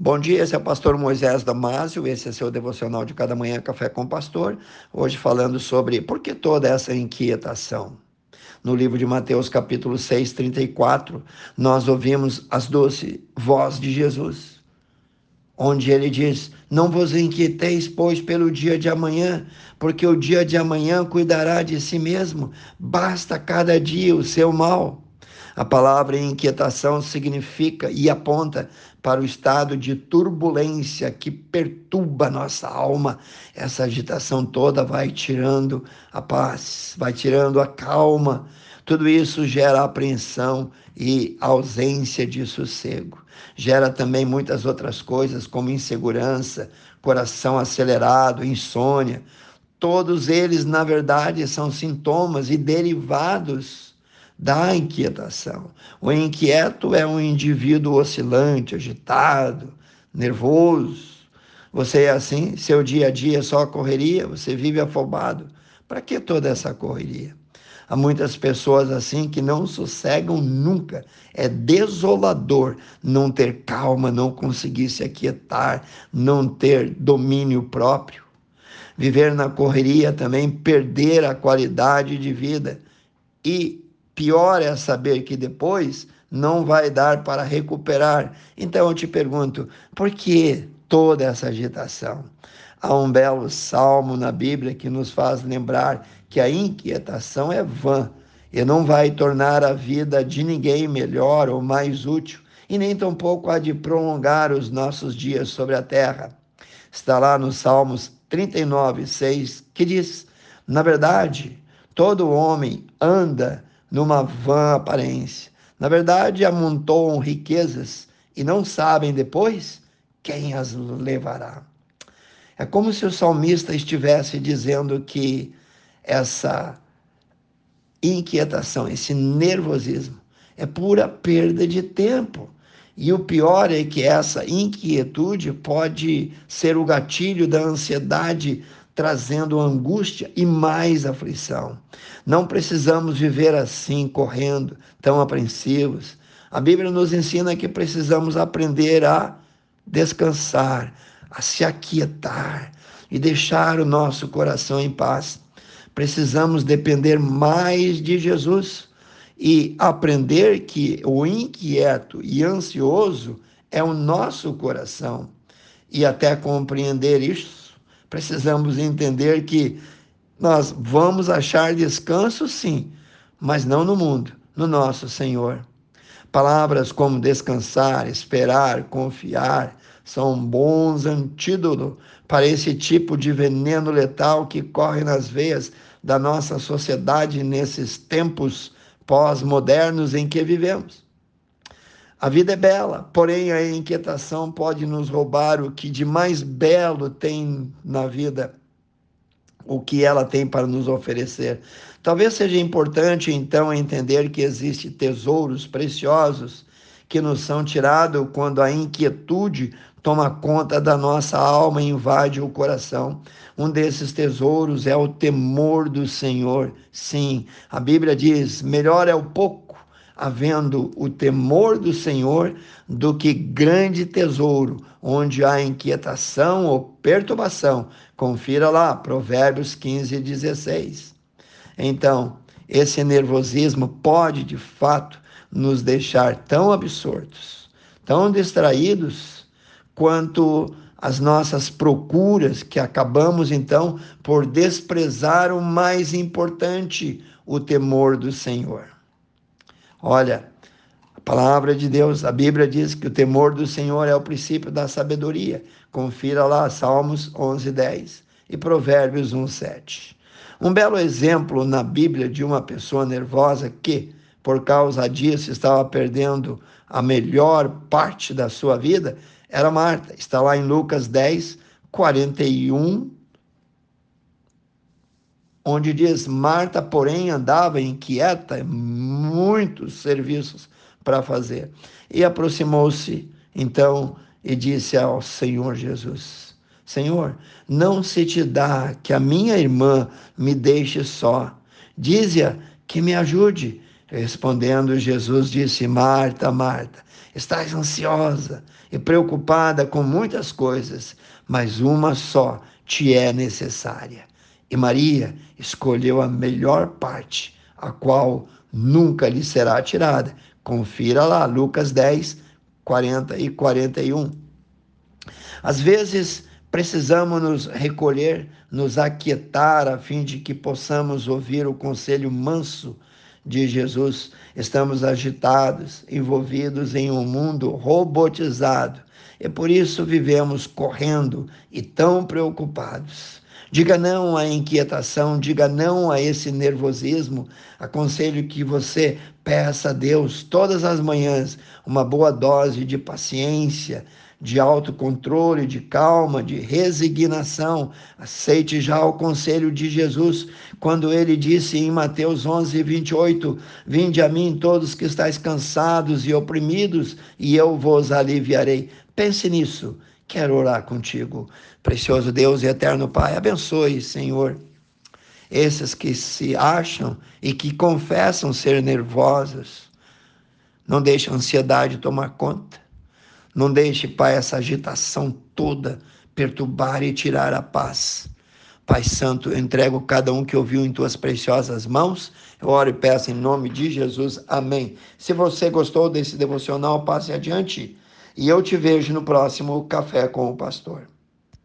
Bom dia, esse é o pastor Moisés Damásio, esse é seu devocional de cada manhã Café com Pastor, hoje falando sobre por que toda essa inquietação. No livro de Mateus, capítulo 6, 34, nós ouvimos as doce voz de Jesus, onde ele diz: Não vos inquieteis, pois, pelo dia de amanhã, porque o dia de amanhã cuidará de si mesmo, basta cada dia o seu mal. A palavra inquietação significa e aponta para o estado de turbulência que perturba nossa alma. Essa agitação toda vai tirando a paz, vai tirando a calma. Tudo isso gera apreensão e ausência de sossego. Gera também muitas outras coisas, como insegurança, coração acelerado, insônia. Todos eles, na verdade, são sintomas e derivados da inquietação. O inquieto é um indivíduo oscilante, agitado, nervoso. Você é assim? Seu dia a dia é só correria? Você vive afobado? Para que toda essa correria? Há muitas pessoas assim que não sossegam nunca. É desolador não ter calma, não conseguir se aquietar, não ter domínio próprio. Viver na correria também perder a qualidade de vida e Pior é saber que depois não vai dar para recuperar. Então eu te pergunto, por que toda essa agitação? Há um belo salmo na Bíblia que nos faz lembrar que a inquietação é vã e não vai tornar a vida de ninguém melhor ou mais útil, e nem tampouco há de prolongar os nossos dias sobre a terra. Está lá no Salmos 39, 6, que diz: Na verdade, todo homem anda numa vã aparência. Na verdade, amontoam riquezas e não sabem depois quem as levará. É como se o salmista estivesse dizendo que essa inquietação, esse nervosismo, é pura perda de tempo. E o pior é que essa inquietude pode ser o gatilho da ansiedade trazendo angústia e mais aflição. Não precisamos viver assim, correndo, tão apreensivos. A Bíblia nos ensina que precisamos aprender a descansar, a se aquietar e deixar o nosso coração em paz. Precisamos depender mais de Jesus e aprender que o inquieto e ansioso é o nosso coração. E até compreender isso, precisamos entender que nós vamos achar descanso, sim, mas não no mundo, no nosso Senhor. Palavras como descansar, esperar, confiar são bons antídotos para esse tipo de veneno letal que corre nas veias da nossa sociedade nesses tempos pós-modernos em que vivemos. A vida é bela, porém a inquietação pode nos roubar o que de mais belo tem na vida, o que ela tem para nos oferecer. Talvez seja importante então entender que existem tesouros preciosos que nos são tirados quando a inquietude toma conta da nossa alma e invade o coração. Um desses tesouros é o temor do Senhor. Sim, a Bíblia diz: melhor é o pouco havendo o temor do Senhor, do que grande tesouro, onde há inquietação ou perturbação. Confira lá, Provérbios 15, 16. Então, esse nervosismo pode, de fato, nos deixar tão absortos, tão distraídos, quanto as nossas procuras, que acabamos então por desprezar o mais importante, o temor do Senhor. Olha, a palavra de Deus, a Bíblia diz que o temor do Senhor é o princípio da sabedoria. Confira lá Salmos 11, 10 e Provérbios 1, 7. Um belo exemplo na Bíblia de uma pessoa nervosa que, por causa disso, estava perdendo a melhor parte da sua vida era Marta. Está lá em Lucas 10, 41 onde diz: Marta, porém, andava inquieta, muitos serviços para fazer. E aproximou-se então e disse ao Senhor Jesus: Senhor, não se te dá que a minha irmã me deixe só. Dize-a que me ajude. Respondendo, Jesus disse: Marta, Marta, estás ansiosa e preocupada com muitas coisas, mas uma só te é necessária. E Maria escolheu a melhor parte, a qual nunca lhe será tirada. Confira lá, Lucas 10, 40 e 41. Às vezes, precisamos nos recolher, nos aquietar, a fim de que possamos ouvir o conselho manso de Jesus. Estamos agitados, envolvidos em um mundo robotizado e por isso vivemos correndo e tão preocupados. Diga não à inquietação, diga não a esse nervosismo. Aconselho que você peça a Deus todas as manhãs uma boa dose de paciência, de autocontrole, de calma, de resignação. Aceite já o conselho de Jesus, quando ele disse em Mateus 11, 28: Vinde a mim todos que estáis cansados e oprimidos, e eu vos aliviarei. Pense nisso. Quero orar contigo. Precioso Deus e eterno Pai, abençoe, Senhor, esses que se acham e que confessam ser nervosos. Não deixe a ansiedade tomar conta. Não deixe, Pai, essa agitação toda perturbar e tirar a paz. Pai Santo, entrego cada um que ouviu em tuas preciosas mãos. Eu oro e peço em nome de Jesus. Amém. Se você gostou desse devocional, passe adiante. E eu te vejo no próximo Café com o Pastor.